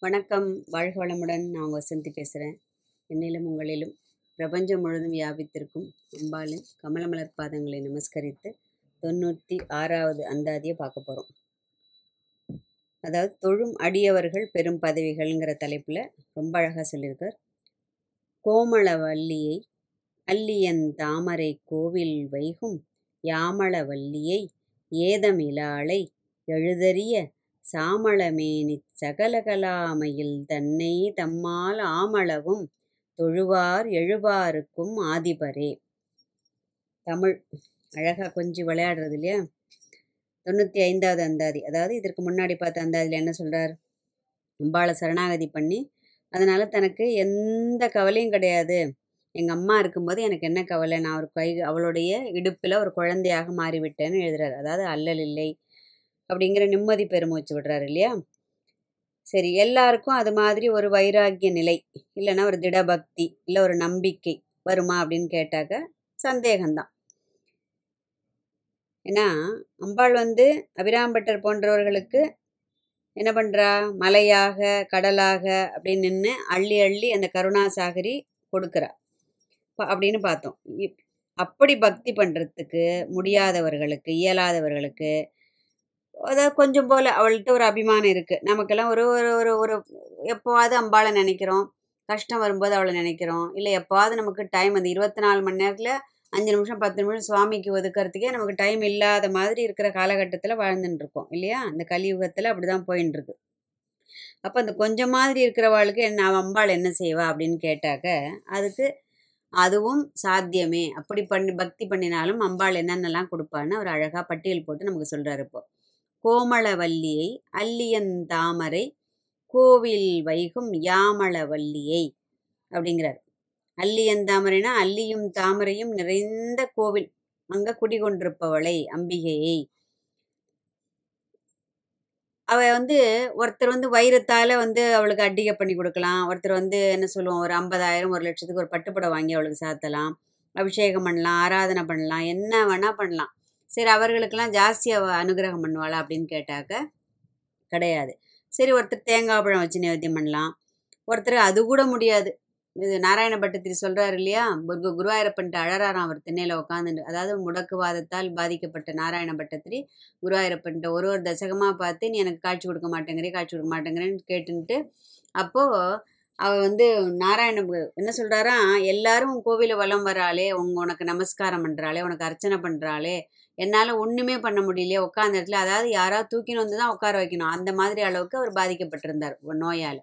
வணக்கம். வாழ்க வளமுடன். நான் உங்கள் வசந்தி பேசுகிறேன். என்னிலும் உங்களிலும் பிரபஞ்சம் முழுதும் வியாபித்திருக்கும் அம்பாலின் கமலமலர் பாதங்களை நமஸ்கரித்து தொண்ணூற்றி ஆறாவது அந்தாதியை பார்க்க போகிறோம். அதாவது தொழும் அடியவர்கள் பெரும் பதவிகள்ங்கிற தலைப்பில் ரொம்ப அழகாக சொல்லியிருக்கார். கோமளவல்லியை அல்லியன் தாமரை கோவில் வைகும் யாமளவல்லியை ஏதமிலாளை எழுதறிய சாமளமேனிச் சகலகலாமையில் தன்னை தம்மால் ஆமளவும் தொழுவார் எழுவாருக்கும் ஆதிபரே. தமிழ் அழகாக கொஞ்சம் விளையாடுறது இல்லையா? தொண்ணூற்றி ஐந்தாவது அந்தாதி. அதாவது இதற்கு முன்னாடி பார்த்த அந்தாதியில் என்ன சொல்கிறார் அம்பாளை சரணாகதி பண்ணி அதனால் தனக்கு எந்த கவலையும் கிடையாது. எங்கள் அம்மா இருக்கும்போது எனக்கு என்ன கவலை? நான் ஒரு கை அவளுடைய இடுப்பில் ஒரு குழந்தையாக மாறிவிட்டேன்னு எழுதுறாரு. அதாவது அல்லல் இல்லை அப்படிங்கிற நிம்மதி பெருமூச்சு விடுறாரு இல்லையா? சரி எல்லாருக்கும் அது மாதிரி ஒரு வைராக்கிய நிலை இல்லைன்னா ஒரு திடபக்தி இல்லை ஒரு நம்பிக்கை வருமா அப்படின்னு கேட்டாக்க சந்தேகம்தான். ஏன்னா அம்பாள் வந்து அபிராம்பட்டர் போன்றவர்களுக்கு என்ன பண்ணுறா மலையாக கடலாக அப்படின்னு நின்று அள்ளி அள்ளி அந்த கருணாசாகரி கொடுக்குறா. அப்படின்னு பார்த்தோம். இப்- அப்படி பக்தி பண்ணுறதுக்கு முடியாதவர்களுக்கு இயலாதவர்களுக்கு அதாவது கொஞ்சம் போல் அவள்கிட்ட ஒரு அபிமானம் இருக்குது நமக்கெல்லாம் ஒரு ஒரு ஒரு ஒரு எப்போவாவது அம்பாளை நினைக்கிறோம். கஷ்டம் வரும்போது அவளை நினைக்கிறோம். இல்லை எப்போவாவது நமக்கு டைம் அந்த இருபத்தி நாலு மணி நேரத்தில் அஞ்சு நிமிஷம் பத்து நிமிஷம் சுவாமிக்கு ஒதுக்கிறதுக்கே நமக்கு டைம் இல்லாத மாதிரி இருக்கிற காலகட்டத்தில் வாழ்ந்துட்டு இருக்கோம் இல்லையா? அந்த கலியுகத்தில் அப்படி தான் போயின்னு இருக்கு அப்போ அந்த கொஞ்சம் மாதிரி இருக்கிறவாளுக்கு என்ன அம்பாள் என்ன செய்வா அப்படின்னு கேட்டாக்க அதுக்கு அதுவும் சாத்தியமே. அப்படி பண்ணி பக்தி பண்ணினாலும் அம்பாள் என்னென்னலாம் கொடுப்பான்னு அவர் அழகாக பட்டியல் போட்டு நமக்கு சொல்கிறாரு இப்போ. கோமளவல்லியை அல்லியந்தாமரை கோவில் வைகும் யாமளவல்லியை அப்படிங்கிறார். அல்லியந்தாமரைனா அல்லியும் தாமரையும் நிறைந்த கோவில். அங்க குடிகொண்டிருப்பவளை அம்பிகையை. அவ வந்து ஒருத்தர் வந்து வைரத்தால வந்து அவளுக்கு அட்டிகை பண்ணி கொடுக்கலாம். ஒருத்தர் வந்து என்ன சொல்லுவோம் ஒரு ஐம்பதாயிரம் ஒரு லட்சத்துக்கு ஒரு பட்டுப்படை வாங்கி அவளுக்கு சாத்தலாம். அபிஷேகம் பண்ணலாம் ஆராதனை பண்ணலாம் என்ன வேணா பண்ணலாம். சரி அவர்களுக்கெல்லாம் ஜாஸ்தி அவ அனுகிரகம் பண்ணுவாளா அப்படின்னு கேட்டாக்க கிடையாது. சரி ஒருத்தர் தேங்காய் பழம் வச்சு நைவேத்தியம் பண்ணலாம். ஒருத்தர் அது கூட முடியாது. இது நாராயண பட்டத்திரி சொல்கிறாரு இல்லையா? குரு குருவாயூரப்பன்ட்டு அழறாராம் அவர் திண்ணையில் உட்காந்துட்டு அதாவது முடக்குவாதத்தால் பாதிக்கப்பட்ட நாராயண பட்டத்திரி குருவாயூரப்பன்ட்ட ஒரு ஒரு தசகமாக பார்த்து நீ எனக்கு காட்சி கொடுக்க மாட்டேங்கிறே காட்சி கொடுக்க மாட்டேங்கிறேன்னு கேட்டுன்ட்டு அப்போது அவ வந்து நாராயண என்ன சொல்றாராம்? எல்லாரும் கோவிலில் கோவில வலம் வராளே உங்க உனக்கு நமஸ்காரம் பண்ணுறாளே உனக்கு அர்ச்சனை பண்ணுறாளே என்னால் ஒன்றுமே பண்ண முடியலையே உட்காந்த இடத்துல. அதாவது யாராவது தூக்கின்னு வந்து தான் உட்கார வைக்கணும். அந்த மாதிரி அளவுக்கு அவர் பாதிக்கப்பட்டிருந்தார் நோயால்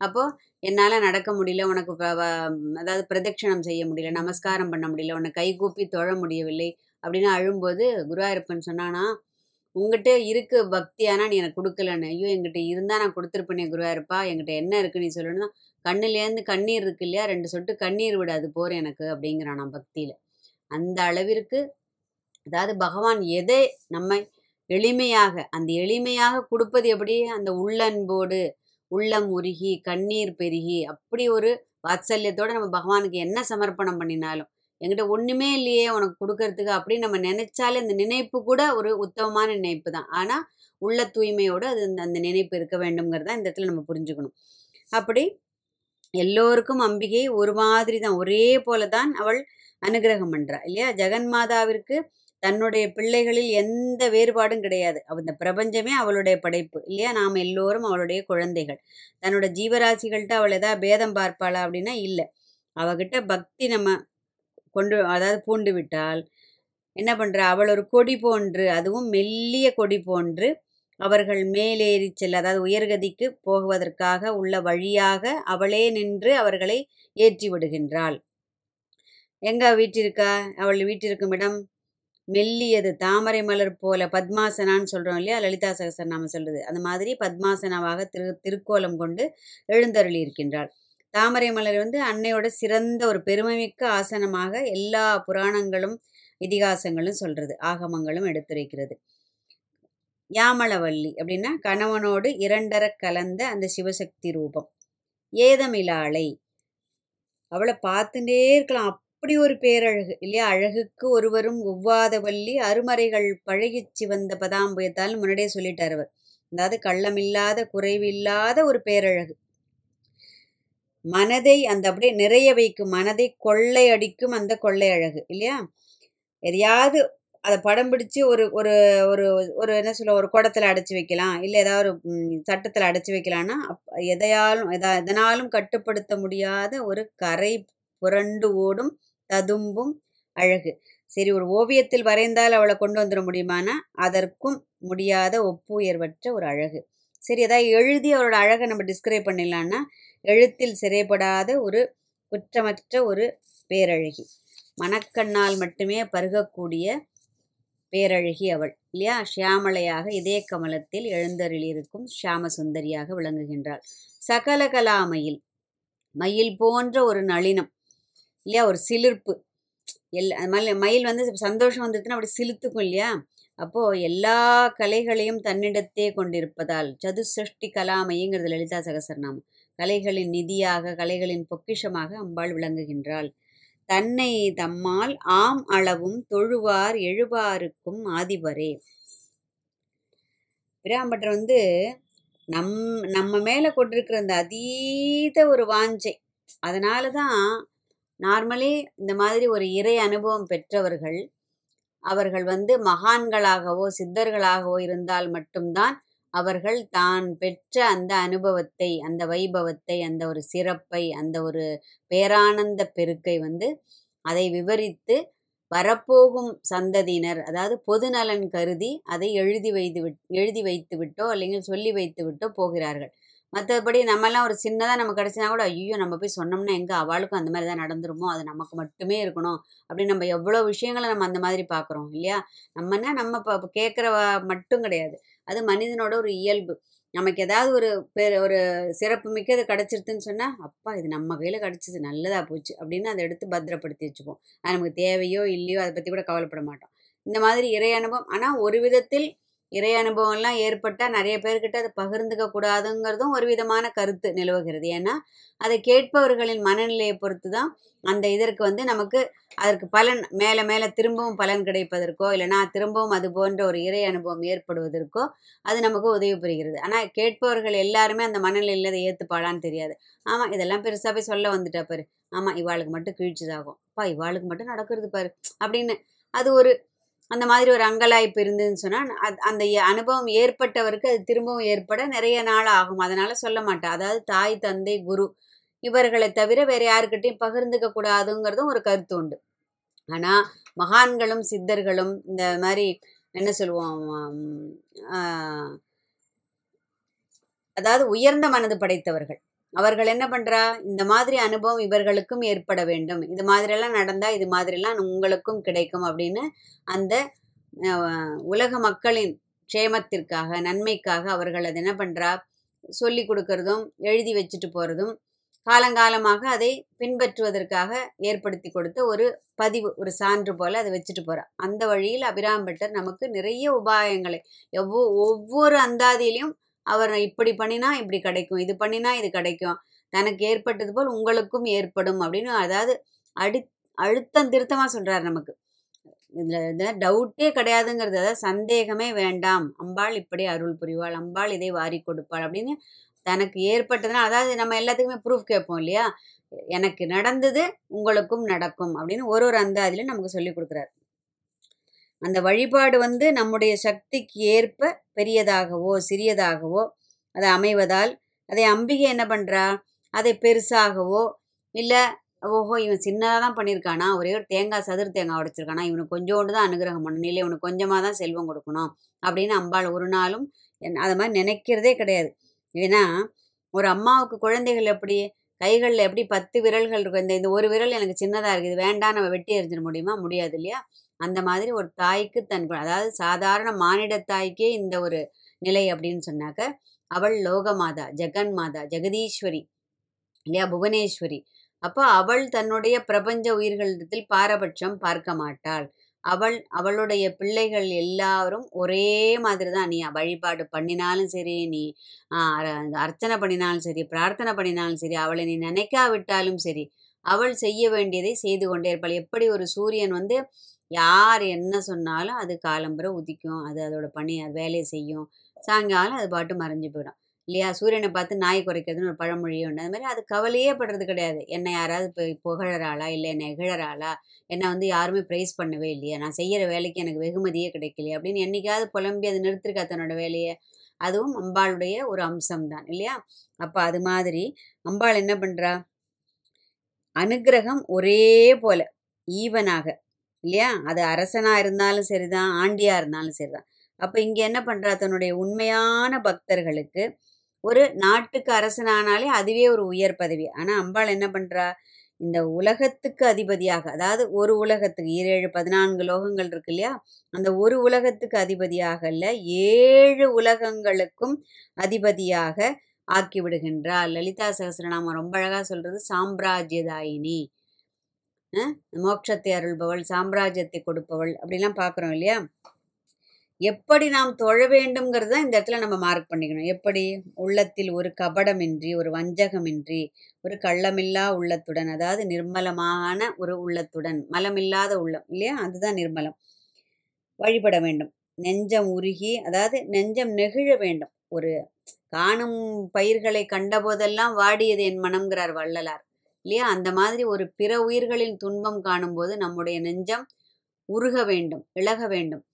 அப்போது என்னால் நடக்க முடியல உனக்கு அதாவது பிரதட்சணம் செய்ய முடியல நமஸ்காரம் பண்ண முடியல உன்னை கைகூப்பி தொழ முடியவில்லை அப்படின்னு அழும்போது குருவாயிருப்பன் சொன்னானா உங்ககிட்ட இருக்கு பக்தி ஆனால் நீ எனக்கு கொடுக்கலன்னு. ஐயோ என்கிட்ட இருந்தால் நான் கொடுத்துருப்பேனே குருவாயிருப்பா என்கிட்ட என்ன இருக்கு நீ சொல்லணும் கண்ணுலேருந்து கண்ணீர் இருக்கு இல்லையா ரெண்டு சொட்டு கண்ணீர் விடாது அது போர் எனக்கு. அப்படிங்கிறான் நான் பக்தியில். அந்த அளவிற்கு அதாவது பகவான் எதை நம்மை எளிமையாக அந்த எளிமையாக கொடுப்பது எப்படி? அந்த உள்ளன்போடு உள்ளம் உருகி கண்ணீர் பெருகி அப்படி ஒரு வாத்சல்யத்தோடு நம்ம பகவானுக்கு என்ன சமர்ப்பணம் பண்ணினாலும் எங்கிட்ட ஒன்றுமே இல்லையே உனக்கு கொடுக்கறதுக்கு அப்படின்னு நம்ம நினைச்சாலே அந்த நினைப்பு கூட ஒரு உத்தமமான நினைப்பு தான். ஆனால் உள்ள தூய்மையோடு அது அந்த- அந்த நினைப்பு இருக்க வேண்டும்ங்கிறத இந்த இடத்துல நம்ம புரிஞ்சுக்கணும். அப்படி எல்லோருக்கும் அம்பிகை ஒரு மாதிரி தான் ஒரே போல தான் அவள் அனுகிரகம் பண்ணுறா இல்லையா? ஜெகன்மாதாவிற்கு தன்னுடைய பிள்ளைகளில் எந்த வேறுபாடும் கிடையாது. அந்த பிரபஞ்சமே அவளுடைய படைப்பு இல்லையா? நாம் எல்லோரும் அவளுடைய குழந்தைகள். தன்னோட ஜீவராசிகள்கிட்ட அவள் ஏதாவது பேதம் பார்ப்பாளா அப்படின்னா இல்லை. அவகிட்ட பக்தி நம்ம கொண்டு அதாவது பூண்டு விட்டால் என்ன பண்றா? அவள் ஒரு கொடி போன்று அதுவும் மெல்லிய கொடி போன்று அவர்கள் மேலேறி செல்ல அதாவது உயர்கதிக்கு போகுவதற்காக உள்ள வழியாக அவளே நின்று அவர்களை ஏற்றி விடுகின்றாள். எங்க வீட்டிற்கா அவள் வீட்டிற்கும் இடம்? மெல்லியது தாமரை மலர் போல பத்மாசனான்னு சொல்கிறோம் இல்லையா? லலிதா சகசர் நாம சொல்கிறது அந்த மாதிரி பத்மாசனாவாக திரு திருக்கோலம் கொண்டு எழுந்தருளி இருக்கின்றாள். தாமரை மலர் வந்து அன்னையோட சிறந்த ஒரு பெருமைமிக்க ஆசனமாக எல்லா புராணங்களும் இதிகாசங்களும் சொல்றது. ஆகமங்களும் எடுத்துரைக்கிறது. யாமளவல்லி அப்படின்னா கணவனோடு இரண்டர கலந்த அந்த சிவசக்தி ரூபம். ஏதமிலாளை. அவளை பார்த்துட்டே இருக்கலாம். அப்படி ஒரு பேரழகு இல்லையா? அழகுக்கு ஒருவரும் ஒவ்வாத வள்ளி அருமறைகள் பழகிச் சிவந்த பதாம்பயத்தால் முன்னாடியே சொல்லிட்டார் அவர். அதாவது கள்ளமில்லாத குறைவில்லாத ஒரு பேரழகு. மனதை அந்த அப்படியே நிறைய வைக்கும் மனதை கொள்ளை அடிக்கும் அந்த கொள்ளை அழகு இல்லையா? எதையாவது அதை படம் பிடிச்சி ஒரு ஒரு ஒரு ஒரு என்ன சொல்ல ஒரு குடத்தில் அடைச்சி வைக்கலாம் இல்லை ஏதாவது ஒரு சட்டத்தில் அடைச்சி வைக்கலாம்னா அப் எதையாலும் எதா எதனாலும் கட்டுப்படுத்த முடியாத ஒரு கரை புரண்டு ஓடும் ததும்பும் அழகு. சரி ஒரு ஓவியத்தில் வரைந்தால் அவளை கொண்டு வந்துட முடியுமானா? அதற்கும் முடியாத ஒப்புயர்வற்ற ஒரு அழகு. சரி ஏதாவது எழுதி அவரோட அழகை நம்ம டிஸ்கிரைப் பண்ணிடலான்னா எழுத்தில் சிறைப்படாத ஒரு குற்றமற்ற ஒரு பேரழகி. மனக்கண்ணால் மட்டுமே பருகக்கூடிய பேரழகி அவள் இல்லையா? ஷியாமலையாக இதய கமலத்தில் எழுந்தருளியிருக்கும் ஷியாம சுந்தரியாக விளங்குகின்றாள். சகல கலாமையில் மயில் போன்ற ஒரு நளினம் இல்லையா? ஒரு சிலிர்ப்பு. எல் மயில் மயில் வந்து சந்தோஷம் வந்துட்டுன்னா அப்படி சிலுத்துக்கும் இல்லையா? அப்போது எல்லா கலைகளையும் தன்னிடத்தே கொண்டிருப்பதால் சதுசஷ்டி கலாமைங்கிறது லலிதா சகசரநாமம். கலைகளின் நிதியாக கலைகளின் பொக்கிஷமாக அம்பாள் விளங்குகின்றாள். தன்னை தம்மால் ஆம் அளவும் தொழுவார் எழுவாருக்கும் ஆதிபரே. பிராம்பட்டர் வந்து நம் நம்ம மேலே கொண்டிருக்கிற அந்த அதீத ஒரு வாஞ்சை அதனால தான் நார்மலி இந்த மாதிரி ஒரு இறை அனுபவம் பெற்றவர்கள் அவர்கள் வந்து மகான்களாகவோ சித்தர்களாகவோ இருந்தால் மட்டும்தான் அவர்கள் தான் பெற்ற அந்த அனுபவத்தை அந்த வைபவத்தை அந்த ஒரு சிறப்பை அந்த ஒரு பேரானந்த பெருக்கை வந்து அதை விவரித்து வரப்போகும் சந்ததியினர் அதாவது பொதுநலன் கருதி அதை எழுதி வைத்து விட் எழுதி வைத்து விட்டோ இல்லைங்க சொல்லி வைத்து விட்டோ போகிறார்கள். மற்றபடி நம்மலாம் ஒரு சின்னதாக நம்ம கிடச்சினா கூட ஐயோ நம்ம போய் சொன்னோம்னா எங்கே அவளுக்கும் அந்த மாதிரி தான் நடந்துருமோ? அது நமக்கு மட்டுமே இருக்கணும். அப்படின்னு நம்ம எவ்வளோ விஷயங்களை நம்ம அந்த மாதிரி பார்க்குறோம் இல்லையா? நம்மனா நம்ம இப்போ கேட்குற மட்டும் கிடையாது. அது மனிதனோட ஒரு இயல்பு. நமக்கு ஏதாவது ஒரு பேர் ஒரு சிறப்பு மிக்கது கிடச்சிருதுன்னு சொன்னால் அப்பா இது நம்ம கையில் கிடச்சிது நல்லதாக போச்சு அப்படின்னு அதை எடுத்து பத்திரப்படுத்தி வச்சுப்போம். அது நமக்கு தேவையோ இல்லையோ அதை பற்றி கூட கவலைப்பட மாட்டோம். இந்த மாதிரி இறை அனுபவம். ஆனால் ஒரு விதத்தில் இறை அனுபவம்லாம் ஏற்பட்டால் நிறைய பேர்கிட்ட அதை பகிர்ந்துக்க கூடாதுங்கிறதும் ஒரு விதமான கருத்து நிலவுகிறது. ஏன்னா அதை கேட்பவர்களின் மனநிலையை பொறுத்து தான் அந்த இதற்கு வந்து நமக்கு அதற்கு பலன் மேலே மேலே திரும்பவும் பலன் கிடைப்பதற்கோ இல்லைனா திரும்பவும் அது போன்ற ஒரு இறை அனுபவம் ஏற்படுவதற்கோ அது நமக்கு உதவி புரிகிறது. ஆனால் கேட்பவர்கள் எல்லாருமே அந்த மனநிலையில் அதை ஏற்றுப்பாளான்னு தெரியாது. ஆமாம் இதெல்லாம் பெருசாக போய் சொல்ல வந்துட்டா பாரு. ஆமாம் இவாளுக்கு மட்டும் கீழ்ச்சிதாகும். அப்பா இவாளுக்கு மட்டும் நடக்கிறது பாரு. அப்படின்னு அது ஒரு அந்த மாதிரி ஒரு அங்கலாய்ப்பு இருந்ததுன்னு சொன்னால் அந்த அனுபவம் ஏற்பட்டவருக்கு அது திரும்பவும் ஏற்பட நிறைய நாள் ஆகும். அதனால் சொல்ல மாட்டேன். அதாவது தாய் தந்தை குரு இவர்களை தவிர வேறு யாருக்கிட்டையும் பகிர்ந்துக்க கூடாதுங்கிறதும் ஒரு கருத்து உண்டு. ஆனால் மகான்களும் சித்தர்களும் இந்த மாதிரி என்ன சொல்லுவோம் அதாவது உயர்ந்த மனது படைத்தவர்கள். அவர்கள் என்ன பண்ணுறா இந்த மாதிரி அனுபவம் இவர்களுக்கும் ஏற்பட வேண்டும். இது மாதிரியெல்லாம் நடந்தால் இது மாதிரிலாம் உங்களுக்கும் கிடைக்கும் அப்படின்னு அந்த உலக மக்களின் க்ஷேமத்திற்காக நன்மைக்காக அவர்கள் அதை என்ன பண்ணுறா சொல்லி கொடுக்கறதும் எழுதி வச்சுட்டு போகிறதும் காலங்காலமாக அதை பின்பற்றுவதற்காக ஏற்படுத்தி கொடுத்த ஒரு பதிவு ஒரு சான்று போல் அதை வச்சுட்டு போகிறா அந்த வழியில் அபிராம்பட்டர் நமக்கு நிறைய உபாயங்களை எவ்வளோ ஒவ்வொரு அந்தாதியிலையும் அவர் இப்படி பண்ணினா இப்படி கிடைக்கும் இது பண்ணினா இது கிடைக்கும். தனக்கு ஏற்பட்டது போல் உங்களுக்கும் ஏற்படும் அப்படின்னு அதாவது அடி அழுத்தம் திருத்தமாக சொல்கிறார் நமக்கு. இதில் டவுட்டே கிடையாதுங்கிறது அதாவது சந்தேகமே வேண்டாம். அம்பாள் இப்படி அருள் புரிவாள் அம்பாள் இதை வாரி கொடுப்பாள் அப்படின்னு தனக்கு ஏற்பட்டதுன்னா அதாவது நம்ம எல்லாத்துக்குமே ப்ரூஃப் கேட்போம் இல்லையா? எனக்கு நடந்தது உங்களுக்கும் நடக்கும் அப்படின்னு ஒரு ஒரு அந்தாதிலும் நமக்கு சொல்லி கொடுக்குறாரு. அந்த வழிபாடு வந்து நம்முடைய சக்திக்கு ஏற்ப பெரியதாகவோ சிறியதாகவோ அது அமைவதால் அதை அம்பிகை என்ன பண்ணுறா அதை பெருசாகவோ இல்லை ஓஹோ இவன் சின்னதாக தான் பண்ணியிருக்கானா? ஒரே ஒரு தேங்காய் சதுர் தேங்காய் உடைச்சிருக்கானா? இவனுக்கு கொஞ்சோண்டு தான் அனுகிரகம் பண்ணணும். இல்லை இவனுக்கு கொஞ்சமாக தான் செல்வம் கொடுக்கணும் அப்படின்னு அம்பாள் ஒரு நாளும் அதை மாதிரி நினைக்கிறதே கிடையாது. ஏன்னா ஒரு அம்மாவுக்கு குழந்தைகள் எப்படி கைகளில் எப்படி பத்து விரல்கள் இருக்கும்? இந்த இந்த ஒரு விரல் எனக்கு சின்னதாக இருக்குது. இது வேண்டாம் நம்ம வெட்டி எறிஞ்சிட முடியுமா? முடியாது இல்லையா? அந்த மாதிரி ஒரு தாய்க்கு தன் அதாவது சாதாரண மானிட தாய்க்கே இந்த ஒரு நிலை அப்படின்னு சொன்னாக்க அவள் லோகமாதா ஜெகன் மாதா ஜெகதீஸ்வரி இல்லையா? புவனேஸ்வரி. அப்போ அவள் தன்னுடைய பிரபஞ்ச உயிர்களிடத்தில் பாரபட்சம் பார்க்க மாட்டாள். அவள் அவளுடைய பிள்ளைகள் எல்லாரும் ஒரே மாதிரி தான். நீ வழிபாடு பண்ணினாலும் சரி நீ அர்ச்சனை பண்ணினாலும் சரி பிரார்த்தனை பண்ணினாலும் சரி அவளை நீ நினைக்காவிட்டாலும் சரி அவள் செய்ய வேண்டியதை செய்து கொண்டே இருப்பாள். எப்படி ஒரு சூரியன் வந்து யார் என்ன சொன்னாலும் அது காலம்புரை உதிக்கும். அது அதோட பணி அது வேலையை செய்யும். சாயங்காலம் அது பாட்டு மறைஞ்சு போயிடும். இல்லையா? சூரியனை பார்த்து நாய் குறைக்கிறதுன்னு ஒரு பழமொழி உண்டு. அது மாதிரி அது கவலையே படுறது கிடையாது. என்னை யாராவது இப்போ புகழறாளா? இல்லை என்னை இகழறாளா? என்னை வந்து யாருமே ப்ரைஸ் பண்ணவே இல்லையா. நான் செய்கிற வேலைக்கு எனக்கு வெகுமதியே கிடைக்கலையே அப்படின்னு என்றைக்காவது புலம்பி அது நிறுத்திருக்கா தன்னோட வேலையை? அதுவும் அம்பாளுடைய ஒரு அம்சம்தான் இல்லையா? அப்போ அது மாதிரி அம்பாள் என்ன பண்ணுறா அனுக்கிரகம் ஒரே போல ஈவனாக இல்லையா? அது அரசனாக இருந்தாலும் சரிதான் ஆண்டியாக இருந்தாலும் சரிதான். அப்போ இங்கே என்ன பண்ணுறா தன்னுடைய உண்மையான பக்தர்களுக்கு ஒரு நாட்டுக்கு அரசனானாலே அதுவே ஒரு உயர் பதவி. ஆனால் அம்பாள் என்ன பண்ணுறா இந்த உலகத்துக்கு அதிபதியாக அதாவது ஒரு உலகத்துக்கு ஈரேழு பதினான்கு லோகங்கள் இருக்கு இல்லையா? அந்த ஒரு உலகத்துக்கு அதிபதியாக இல்லை ஏழு உலகங்களுக்கும் அதிபதியாக ஆக்கி விடுகின்றார் லலிதா சகசிரநாமம் ரொம்ப அழகாக சொல்கிறது சாம்ராஜ்யதாயினி. மோட்சத்தை அருள்பவள் சாம்ராஜ்யத்தை கொடுப்பவள் அப்படிலாம் பார்க்குறோம் இல்லையா? எப்படி நாம் தொழ வேண்டும்ங்கிறது தான் இந்த இடத்துல நம்ம மார்க் பண்ணிக்கணும். எப்படி? உள்ளத்தில் ஒரு கபடமின்றி ஒரு வஞ்சகமின்றி ஒரு கள்ளமில்லா உள்ளத்துடன் அதாவது நிர்மலமான ஒரு உள்ளத்துடன் மலமில்லாத உள்ளம் இல்லையா? அதுதான் நிர்மலம். வழிபட வேண்டும். நெஞ்சம் உருகி அதாவது நெஞ்சம் நெகிழ வேண்டும். ஒரு காணும் பயிர்களை கண்டபோதெல்லாம் வாடியது என் மனம்ங்கிறார் வள்ளலார். இல்லையா? அந்த மாதிரி ஒரு பிற உயிர்களின் துன்பம் காணும்போது நம்முடைய நெஞ்சம் உருக வேண்டும் இழக வேண்டும்.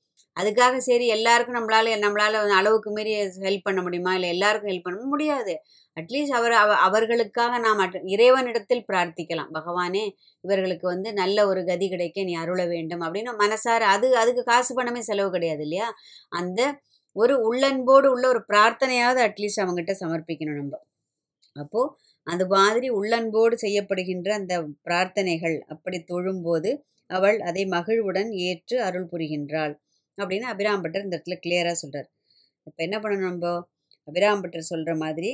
அதுக்காக சரி எல்லாருக்கும் நம்மளால நம்மளால அளவுக்கு மீறி ஹெல்ப் பண்ண முடியுமா? இல்லை எல்லாருக்கும் ஹெல்ப் பண்ண முடியாது. அட்லீஸ்ட் அவர் அவர்களுக்காக நாம் அட்- இறைவனிடத்தில் பிரார்த்திக்கலாம். பகவானே இவர்களுக்கு வந்து நல்ல ஒரு கதி கிடைக்க நீ அருள வேண்டும் அப்படின்னு மனசார அது அதுக்கு காசு பணமே செலவு கிடையாது இல்லையா? அந்த ஒரு உள்ளன்போடு உள்ள ஒரு பிரார்த்தனையாவது அட்லீஸ்ட் அவங்ககிட்ட சமர்ப்பிக்கணும் நம்ம. அப்போ அது மாதிரி உள்ளன்போடு செய்யப்படுகின்ற அந்த பிரார்த்தனைகள் அப்படி தொழும்போது அவள் அதை மகிழ்வுடன் ஏற்று அருள் புரிகின்றாள். அப்படின்னு அபிராம்பட்டர் இந்த இடத்துல கிளியராக சொல்கிறார் இப்போ என்ன பண்ணணும் நம்ம? அபிராம்பட்டர் சொல்கிற மாதிரி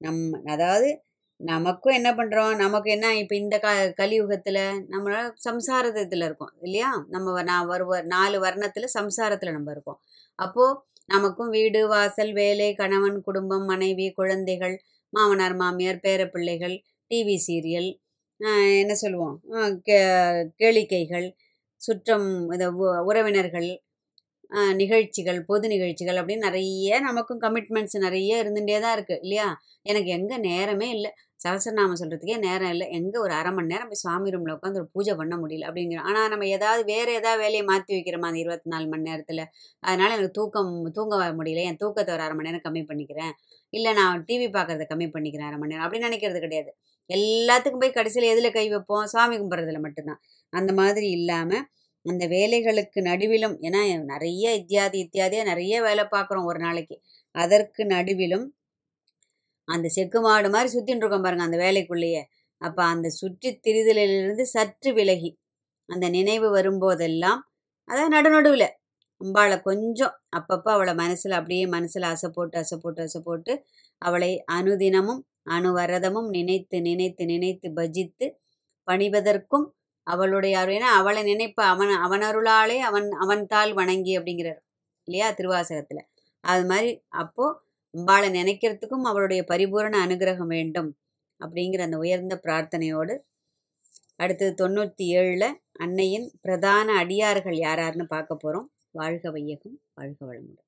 நம் அதாவது நமக்கும் என்ன பண்ணுறோம் நமக்கு என்ன இப்போ இந்த க கலியுகத்தில் நம்ம சம்சாரத்தில் இருக்கோம் இல்லையா? நம்ம நான் வருவ நாலு வர்ணத்தில் சம்சாரத்தில் நம்ம இருக்கோம். அப்போது நமக்கும் வீடு வாசல் வேலை கணவன் குடும்பம் மனைவி குழந்தைகள் மாமனார் மாமியார் பேரப்பிள்ளைகள் டிவி சீரியல் என்ன சொல்லுவோம்? கே- கேளிக்கைகள் சுற்றம் இந்த உ- உறவினர்கள் நிகழ்ச்சிகள் பொது நிகழ்ச்சிகள் அப்படின்னு நிறைய நமக்கும் கமிட்மெண்ட்ஸ் நிறைய இருந்துகிட்டே தான் இருக்குது இல்லையா? எனக்கு எங்கே நேரமே இல்லை. சகசரநாமம் சொல்கிறதுக்கே நேரம் இல்லை. எங்கே ஒரு அரை மணி நேரம் போய் சுவாமி ரூமில் உட்காந்து ஒரு பூஜை பண்ண முடியல அப்படிங்கிறோம் ஆனால் நம்ம ஏதாவது வேறு ஏதாவது வேலையை மாற்றி வைக்கிறோமா அந்த இருபத்தி நாலு மணி நேரத்தில்? அதனால் எனக்கு தூக்கம் தூங்க வர முடியல. என் தூக்கத்தை ஒரு அரை மணி நேரம் கம்மி பண்ணிக்கிறேன். இல்லை நான் டிவி பார்க்குறத கம்மி பண்ணிக்கிறேன் அரை மணி நேரம் அப்படின்னு நினைக்கிறது கிடையாது. எல்லாத்துக்கும் போய் கடைசியில் எதில் கை வைப்போம்? சாமி கும்பிட்றதுல மட்டும்தான். அந்த மாதிரி இல்லாமல் அந்த வேலைகளுக்கு நடுவிலும் ஏன்னா நிறைய இத்தியாதி இத்தியாதியாக நிறைய வேலை பார்க்குறோம் ஒரு நாளைக்கு. அதற்கு நடுவிலும் அந்த செக்கு மாடு மாதிரி சுற்றின்னு இருக்கோம் பாருங்க அந்த வேலைக்குள்ளேயே. அப்போ அந்த சுற்றி திரிதலிலிருந்து சற்று விலகி அந்த நினைவு வரும்போதெல்லாம் அதாவது நடுநடுவில் அம்பாளை கொஞ்சம் அப்பப்போ அவளை மனசில் அப்படியே மனசில் அசை போட்டு அசை போட்டு அசை போட்டு அவளை அனுதினமும் அணுவரதமும் நினைத்து நினைத்து நினைத்து பஜித்து பணிவதற்கும் அவளுடைய அருள் ஏன்னா அவளை நினைப்ப அவன் அவனருளாலே அவன் அவன் தாள் வணங்கி அப்படிங்கிறார் இல்லையா திருவாசகத்தில். அது மாதிரி அப்போது அம்பாளை நினைக்கிறதுக்கும் அவளுடைய பரிபூரண அனுகிரகம் வேண்டும் அப்படிங்கிற அந்த உயர்ந்த பிரார்த்தனையோடு அடுத்தது தொண்ணூற்றி ஏழில் அன்னையின் பிரதான அடியார்கள் யாராருன்னு பார்க்க போகிறோம் வாழ்க வையகம் வாழ்க வளமுடன்.